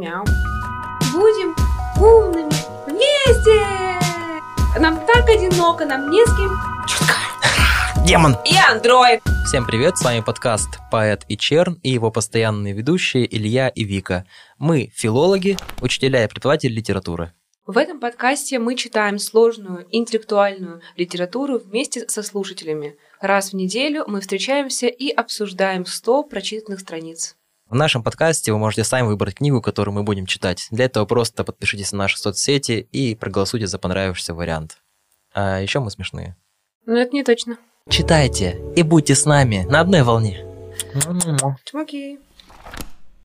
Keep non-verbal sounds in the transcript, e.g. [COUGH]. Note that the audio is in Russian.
Мяу. Будем умными вместе! Нам так одиноко, нам не с кем. [LAUGHS] Демон! И андроид. Всем привет, с вами подкаст «Поэт и Черн» и его постоянные ведущие Илья и Вика. Мы филологи, учителя и преподаватели литературы. В этом подкасте мы читаем сложную интеллектуальную литературу вместе со слушателями. Раз в неделю мы встречаемся и обсуждаем 100 прочитанных страниц. В нашем подкасте вы можете сами выбрать книгу, которую мы будем читать. Для этого просто подпишитесь на наши соцсети и проголосуйте за понравившийся вариант. А еще мы смешные. Но это не точно. Читайте и будьте с нами на одной волне. Чмоки.